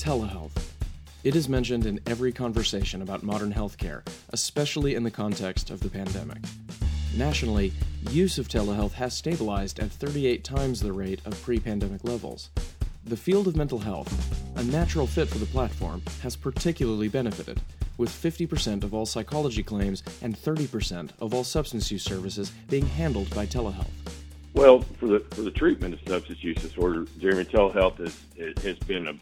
Telehealth. It is mentioned in every conversation about modern healthcare, especially in the context of the pandemic. Nationally, use of telehealth has stabilized at 38 times the rate of pre pandemic levels. The field of mental health, a natural fit for the platform, has particularly benefited, with 50% of all psychology claims and 30% of all substance use services being handled by telehealth. Well, for the for the treatment of substance use disorder, Jeremy, telehealth has has been a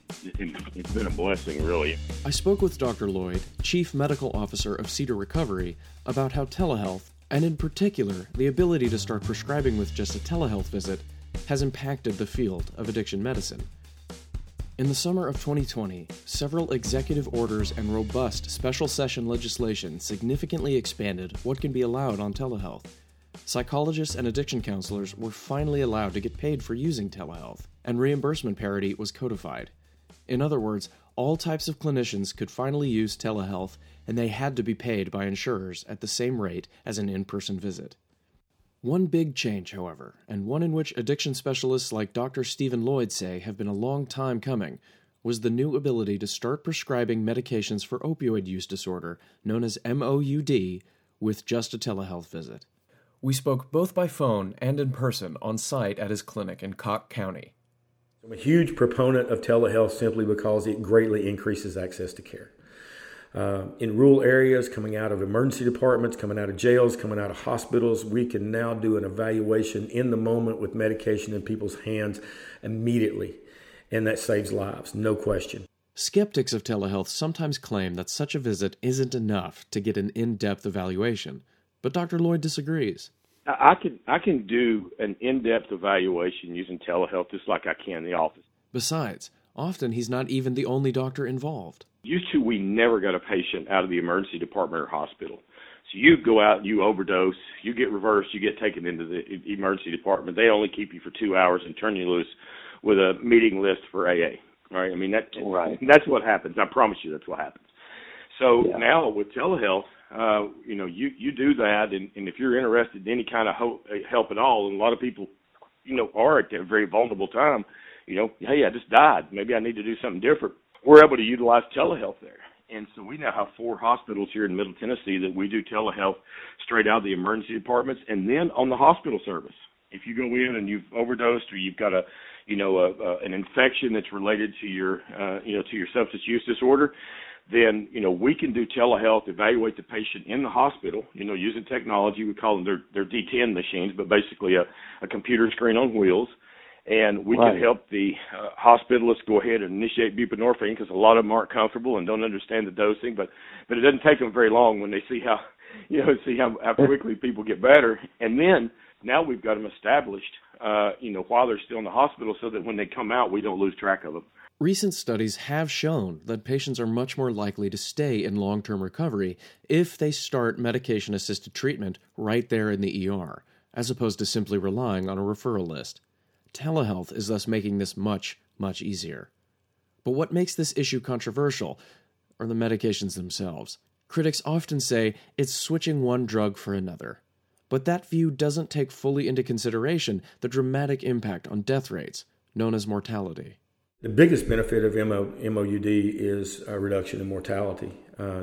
it's been a blessing, really. I spoke with Dr. Loyd, Chief Medical Officer of Cedar Recovery, about how telehealth, and in particular the ability to start prescribing with just a telehealth visit, has impacted the field of addiction medicine. In the summer of 2020, several executive orders and robust special session legislation significantly expanded what can be allowed on telehealth psychologists and addiction counselors were finally allowed to get paid for using telehealth, and reimbursement parity was codified. In other words, all types of clinicians could finally use telehealth, and they had to be paid by insurers at the same rate as an in person visit. One big change, however, and one in which addiction specialists like Dr. Stephen Loyd say have been a long time coming, was the new ability to start prescribing medications for opioid use disorder, known as MOUD, with just a telehealth visit. We spoke both by phone and in person on site at his clinic in Cocke County. I'm a huge proponent of telehealth simply because it greatly increases access to care. Uh, in rural areas, coming out of emergency departments, coming out of jails, coming out of hospitals, we can now do an evaluation in the moment with medication in people's hands immediately, and that saves lives, no question. Skeptics of telehealth sometimes claim that such a visit isn't enough to get an in depth evaluation. But Dr. Loyd disagrees. I can I can do an in-depth evaluation using telehealth just like I can in the office. Besides, often he's not even the only doctor involved. Used to, we never got a patient out of the emergency department or hospital. So you go out, you overdose, you get reversed, you get taken into the emergency department. They only keep you for two hours and turn you loose with a meeting list for AA. Right? I mean that right. that's what happens. I promise you, that's what happens. So yeah. now with telehealth, uh, you know, you you do that, and, and if you're interested in any kind of help at all, and a lot of people, you know, are at a very vulnerable time. You know, hey, I just died. Maybe I need to do something different. We're able to utilize telehealth there. And so we now have four hospitals here in Middle Tennessee that we do telehealth straight out of the emergency departments, and then on the hospital service. If you go in and you've overdosed or you've got a, you know, a, a, an infection that's related to your, uh, you know, to your substance use disorder, then you know we can do telehealth, evaluate the patient in the hospital. You know, using technology, we call them their their D10 machines, but basically a, a computer screen on wheels. And we right. can help the uh, hospitalists go ahead and initiate buprenorphine because a lot of them aren't comfortable and don't understand the dosing. But but it doesn't take them very long when they see how you know see how, how quickly people get better. And then now we've got them established, uh, you know, while they're still in the hospital, so that when they come out, we don't lose track of them. Recent studies have shown that patients are much more likely to stay in long term recovery if they start medication assisted treatment right there in the ER, as opposed to simply relying on a referral list. Telehealth is thus making this much, much easier. But what makes this issue controversial are the medications themselves. Critics often say it's switching one drug for another. But that view doesn't take fully into consideration the dramatic impact on death rates, known as mortality. The biggest benefit of MO, MOUD is a reduction in mortality. Uh,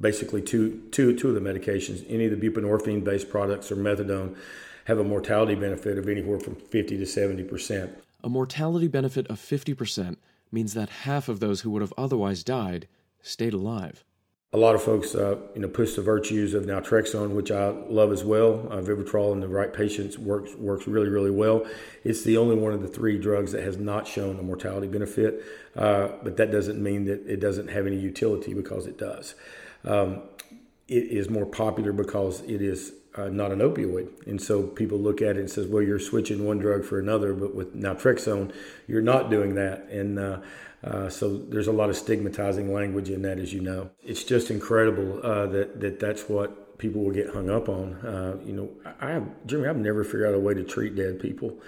basically, two, two, two of the medications, any of the buprenorphine based products or methadone, have a mortality benefit of anywhere from 50 to 70%. A mortality benefit of 50% means that half of those who would have otherwise died stayed alive a lot of folks, uh, you know, push the virtues of naltrexone, which I love as well. Uh, Vivitrol in the right patients works works really, really well. It's the only one of the three drugs that has not shown a mortality benefit, uh, but that doesn't mean that it doesn't have any utility because it does. Um, it is more popular because it is uh, not an opioid. And so people look at it and says, well, you're switching one drug for another, but with naltrexone, you're not doing that. And uh, uh, so there's a lot of stigmatizing language in that, as you know. It's just incredible uh, that, that that's what people will get hung up on. Uh, you know, I have, Jimmy, I've never figured out a way to treat dead people.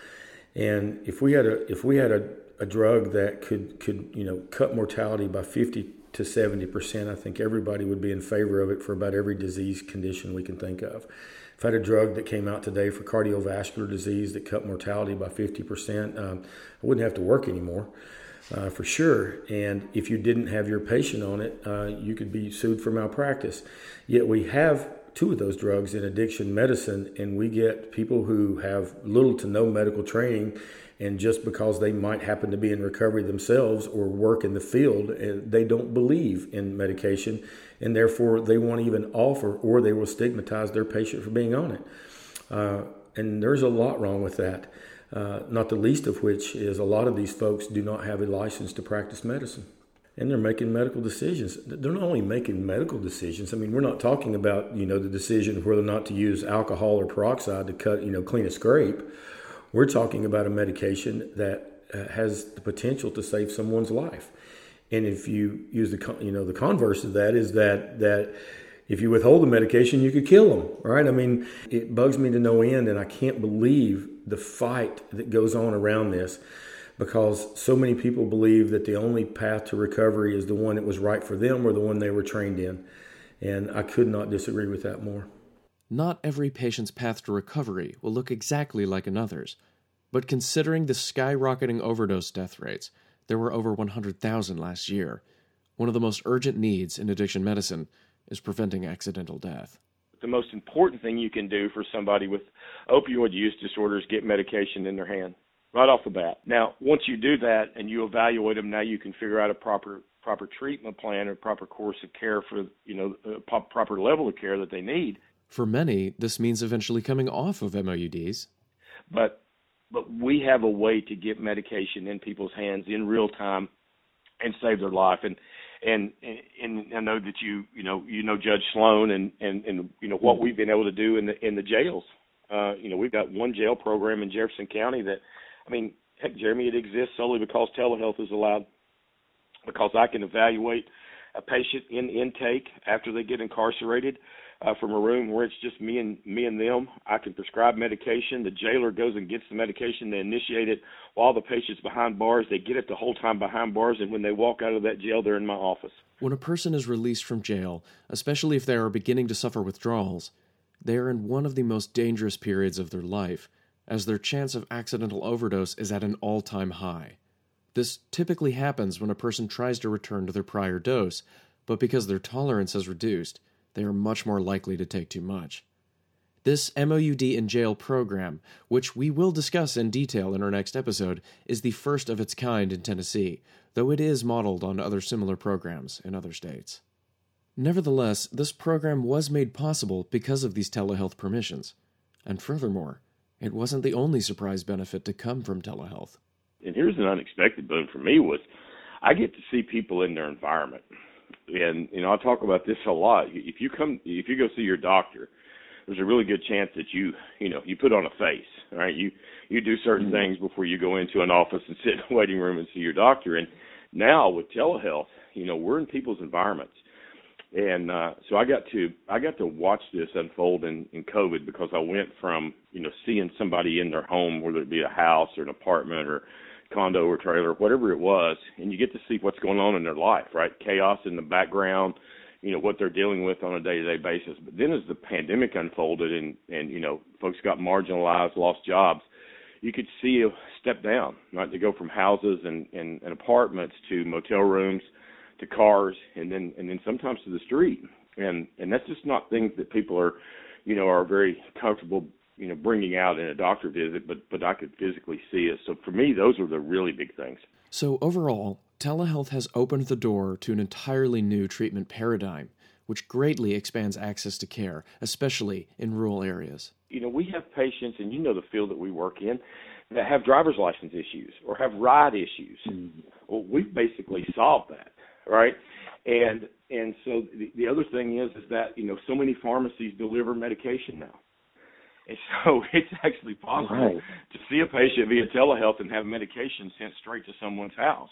And if we had a, if we had a, a drug that could, could, you know, cut mortality by 50 to 70%, I think everybody would be in favor of it for about every disease condition we can think of. If I had a drug that came out today for cardiovascular disease that cut mortality by 50%, um, I wouldn't have to work anymore. uh, for sure. And if you didn't have your patient on it, uh, you could be sued for malpractice. Yet we have two of those drugs in addiction medicine, and we get people who have little to no medical training. And just because they might happen to be in recovery themselves or work in the field, uh, they don't believe in medication, and therefore they won't even offer or they will stigmatize their patient for being on it. Uh, and there's a lot wrong with that. Uh, not the least of which is a lot of these folks do not have a license to practice medicine. And they're making medical decisions. They're not only making medical decisions. I mean, we're not talking about you know the decision of whether or not to use alcohol or peroxide to cut you know clean a scrape. We're talking about a medication that uh, has the potential to save someone's life. And if you use the you know the converse of that is that that if you withhold the medication, you could kill them, right? I mean, it bugs me to no end, and I can't believe the fight that goes on around this because so many people believe that the only path to recovery is the one that was right for them or the one they were trained in. And I could not disagree with that more. Not every patient's path to recovery will look exactly like another's, but considering the skyrocketing overdose death rates, there were over 100,000 last year. One of the most urgent needs in addiction medicine is preventing accidental death. The most important thing you can do for somebody with opioid use disorders get medication in their hand right off the bat. Now, once you do that and you evaluate them, now you can figure out a proper proper treatment plan or proper course of care for you know a proper level of care that they need. For many, this means eventually coming off of MOUDs. But but we have a way to get medication in people's hands in real time and save their life. And and and I know that you you know you know Judge Sloan and and and you know what we've been able to do in the in the jails. Uh, you know we've got one jail program in Jefferson County that, I mean, heck, Jeremy, it exists solely because telehealth is allowed. Because I can evaluate a patient in intake after they get incarcerated uh, from a room where it's just me and me and them. I can prescribe medication. The jailer goes and gets the medication. They initiate it while the patient's behind bars. They get it the whole time behind bars, and when they walk out of that jail, they're in my office. When a person is released from jail, especially if they are beginning to suffer withdrawals, they are in one of the most dangerous periods of their life, as their chance of accidental overdose is at an all time high. This typically happens when a person tries to return to their prior dose, but because their tolerance has reduced, they are much more likely to take too much. This MOUD in Jail program, which we will discuss in detail in our next episode, is the first of its kind in Tennessee, though it is modeled on other similar programs in other states. Nevertheless, this program was made possible because of these telehealth permissions. And furthermore, it wasn't the only surprise benefit to come from telehealth. And here's an unexpected boon for me was I get to see people in their environment and you know I talk about this a lot. If you come, if you go see your doctor, there's a really good chance that you you know you put on a face, right? You you do certain mm-hmm. things before you go into an office and sit in a waiting room and see your doctor. And now with telehealth, you know we're in people's environments, and uh, so I got to I got to watch this unfold in, in COVID because I went from you know seeing somebody in their home, whether it be a house or an apartment or condo or trailer, whatever it was, and you get to see what's going on in their life, right? Chaos in the background, you know, what they're dealing with on a day to day basis. But then as the pandemic unfolded and, and, you know, folks got marginalized, lost jobs, you could see a step down, right? To go from houses and, and, and apartments to motel rooms to cars and then, and then sometimes to the street. And, and that's just not things that people are, you know, are very comfortable you know bringing out in a doctor visit, but but I could physically see it. So for me, those are the really big things. So overall, telehealth has opened the door to an entirely new treatment paradigm, which greatly expands access to care, especially in rural areas. You know, we have patients, and you know the field that we work in, that have driver's license issues or have ride issues. Mm-hmm. Well, we've basically solved that, right? And and so the, the other thing is is that you know so many pharmacies deliver medication now and so it's actually possible right. to see a patient via telehealth and have medication sent straight to someone's house.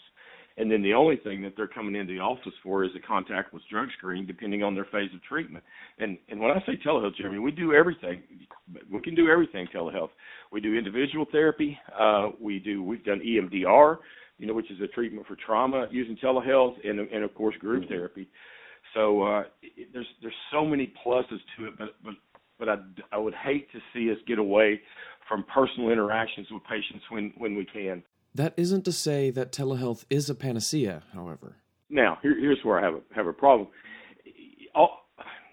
And then the only thing that they're coming into the office for is a contactless drug screen, depending on their phase of treatment. And and when I say telehealth, Jeremy, we do everything. We can do everything telehealth. We do individual therapy. Uh, we do. We've done EMDR, you know, which is a treatment for trauma using telehealth, and and of course group mm-hmm. therapy. So uh, it, there's there's so many pluses to it, but but but I, I would hate to see us get away from personal interactions with patients when, when we can. That isn't to say that telehealth is a panacea, however. Now, here, here's where I have a, have a problem. All,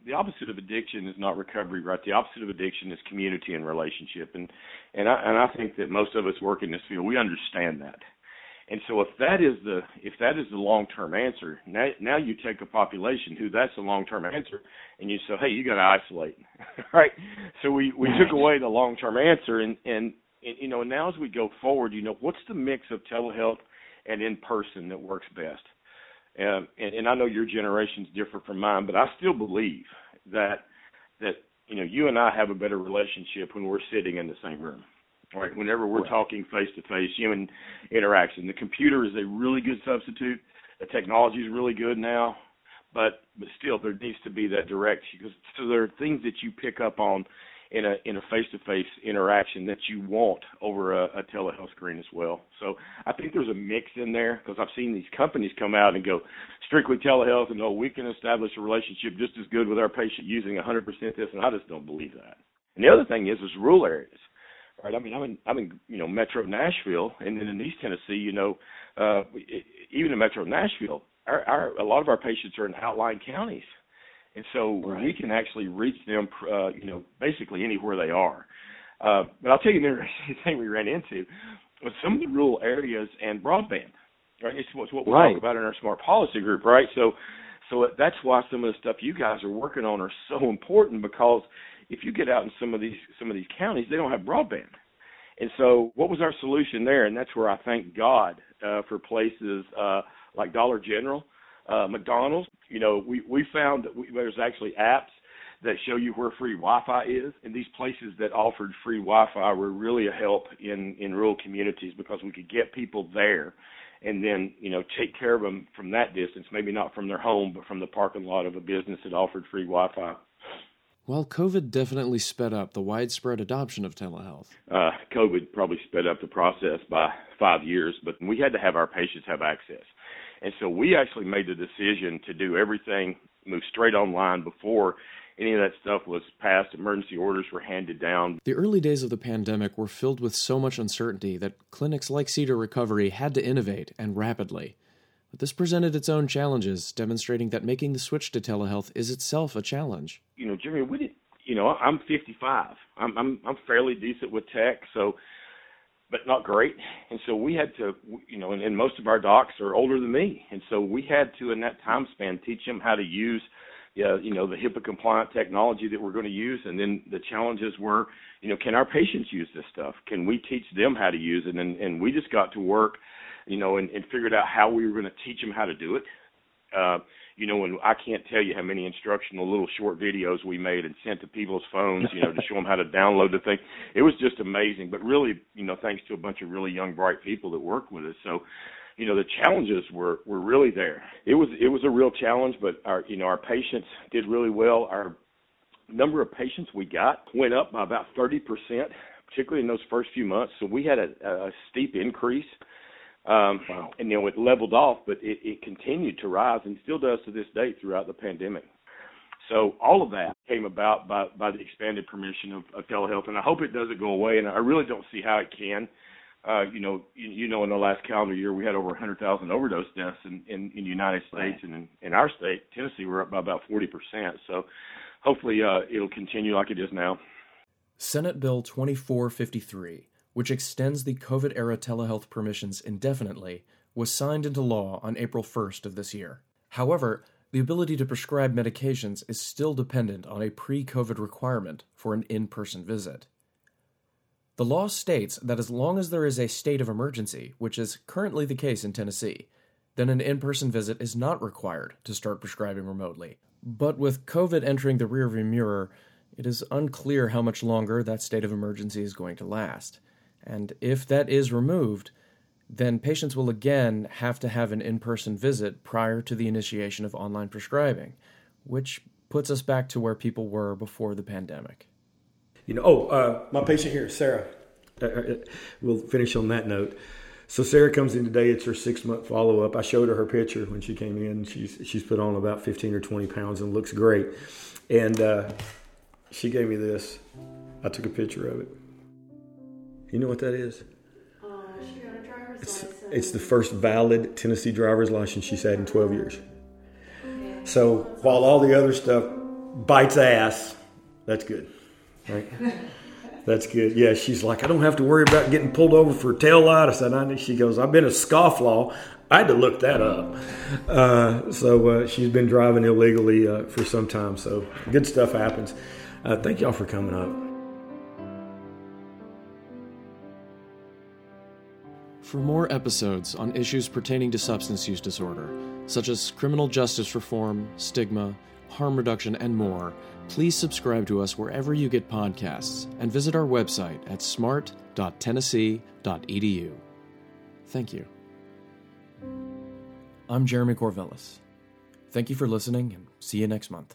the opposite of addiction is not recovery, right? The opposite of addiction is community and relationship, and and I and I think that most of us work in this field. We understand that, and so if that is the if that is the long term answer, now now you take a population who that's the long term answer, and you say, hey, you got to isolate, right? So we we took away the long term answer, and, and and you know now as we go forward, you know what's the mix of telehealth and in person that works best and, and and I know your generation's different from mine, but I still believe that that you know you and I have a better relationship when we're sitting in the same room. Right? Whenever we're right. talking face to face, human interaction. The computer is a really good substitute. The technology is really good now, but but still there needs to be that direct because so there are things that you pick up on in a in a face to face interaction that you want over a, a telehealth screen as well. So I think there's a mix in there because I've seen these companies come out and go strictly telehealth and oh we can establish a relationship just as good with our patient using 100% this and I just don't believe that. And the other thing is is rural areas. Right. I mean, I'm in I'm in you know Metro Nashville, and then in East Tennessee, you know, uh, even in Metro Nashville, our, our a lot of our patients are in outlying counties and so right. we can actually reach them, uh, you know, basically anywhere they are. Uh, but I'll tell you the interesting thing we ran into was some of the rural areas and broadband. Right, it's, it's what we right. talk about in our smart policy group, right? So, so that's why some of the stuff you guys are working on are so important because if you get out in some of these some of these counties, they don't have broadband. And so, what was our solution there? And that's where I thank God uh, for places uh, like Dollar General uh, McDonald's. You know, we we found that we, there's actually apps that show you where free Wi-Fi is, and these places that offered free Wi-Fi were really a help in in rural communities because we could get people there, and then you know take care of them from that distance, maybe not from their home, but from the parking lot of a business that offered free Wi-Fi. While COVID definitely sped up the widespread adoption of telehealth, uh, COVID probably sped up the process by five years, but we had to have our patients have access. And so we actually made the decision to do everything, move straight online before any of that stuff was passed. Emergency orders were handed down. The early days of the pandemic were filled with so much uncertainty that clinics like Cedar Recovery had to innovate and rapidly. But this presented its own challenges, demonstrating that making the switch to telehealth is itself a challenge. You know, Jimmy, we did. You know, I'm 55. I'm I'm I'm fairly decent with tech, so but not great. And so we had to, you know, and, and most of our docs are older than me, and so we had to, in that time span, teach them how to use, uh, you know, the HIPAA compliant technology that we're going to use. And then the challenges were, you know, can our patients use this stuff? Can we teach them how to use it? And and we just got to work, you know, and, and figured out how we were going to teach them how to do it. Uh, you know, and I can't tell you how many instructional little short videos we made and sent to people's phones, you know, to show them how to download the thing. It was just amazing, but really, you know, thanks to a bunch of really young, bright people that worked with us. So, you know, the challenges were were really there. It was it was a real challenge, but our you know our patients did really well. Our number of patients we got went up by about 30%, particularly in those first few months. So we had a, a steep increase um, wow. And you know, it leveled off, but it, it continued to rise and still does to this day throughout the pandemic. So all of that came about by, by the expanded permission of, of telehealth, and I hope it doesn't go away. And I really don't see how it can. Uh, you know, you, you know, in the last calendar year, we had over 100,000 overdose deaths in, in, in the United States, right. and in, in our state, Tennessee, we're up by about 40 percent. So hopefully, uh, it'll continue like it is now. Senate Bill 2453 which extends the COVID era telehealth permissions indefinitely, was signed into law on April 1st of this year. However, the ability to prescribe medications is still dependent on a pre COVID requirement for an in person visit. The law states that as long as there is a state of emergency, which is currently the case in Tennessee, then an in person visit is not required to start prescribing remotely. But with COVID entering the rearview mirror, it is unclear how much longer that state of emergency is going to last. And if that is removed, then patients will again have to have an in person visit prior to the initiation of online prescribing, which puts us back to where people were before the pandemic. You know, oh, uh, my patient here, Sarah. Uh, uh we'll finish on that note. So Sarah comes in today. It's her six month follow up. I showed her her picture when she came in. She's she's put on about fifteen or twenty pounds and looks great. And uh, she gave me this. I took a picture of it. You know what that is? Uh, she gonna try her It's, it's the first valid Tennessee driver's license she's had in 12 years. So while all the other stuff bites ass, that's good. Right? That's good. Yeah, she's like, I don't have to worry about getting pulled over for tail light. I said, I need. She goes, I've been a scofflaw. I had to look that up. Uh, so uh, she's been driving illegally uh, for some time. So good stuff happens. Uh, thank y'all for coming up. For more episodes on issues pertaining to substance use disorder, such as criminal justice reform, stigma, harm reduction, and more, please subscribe to us wherever you get podcasts and visit our website at smart.tennessee.edu. Thank you. I'm Jeremy Corvellis. Thank you for listening and see you next month.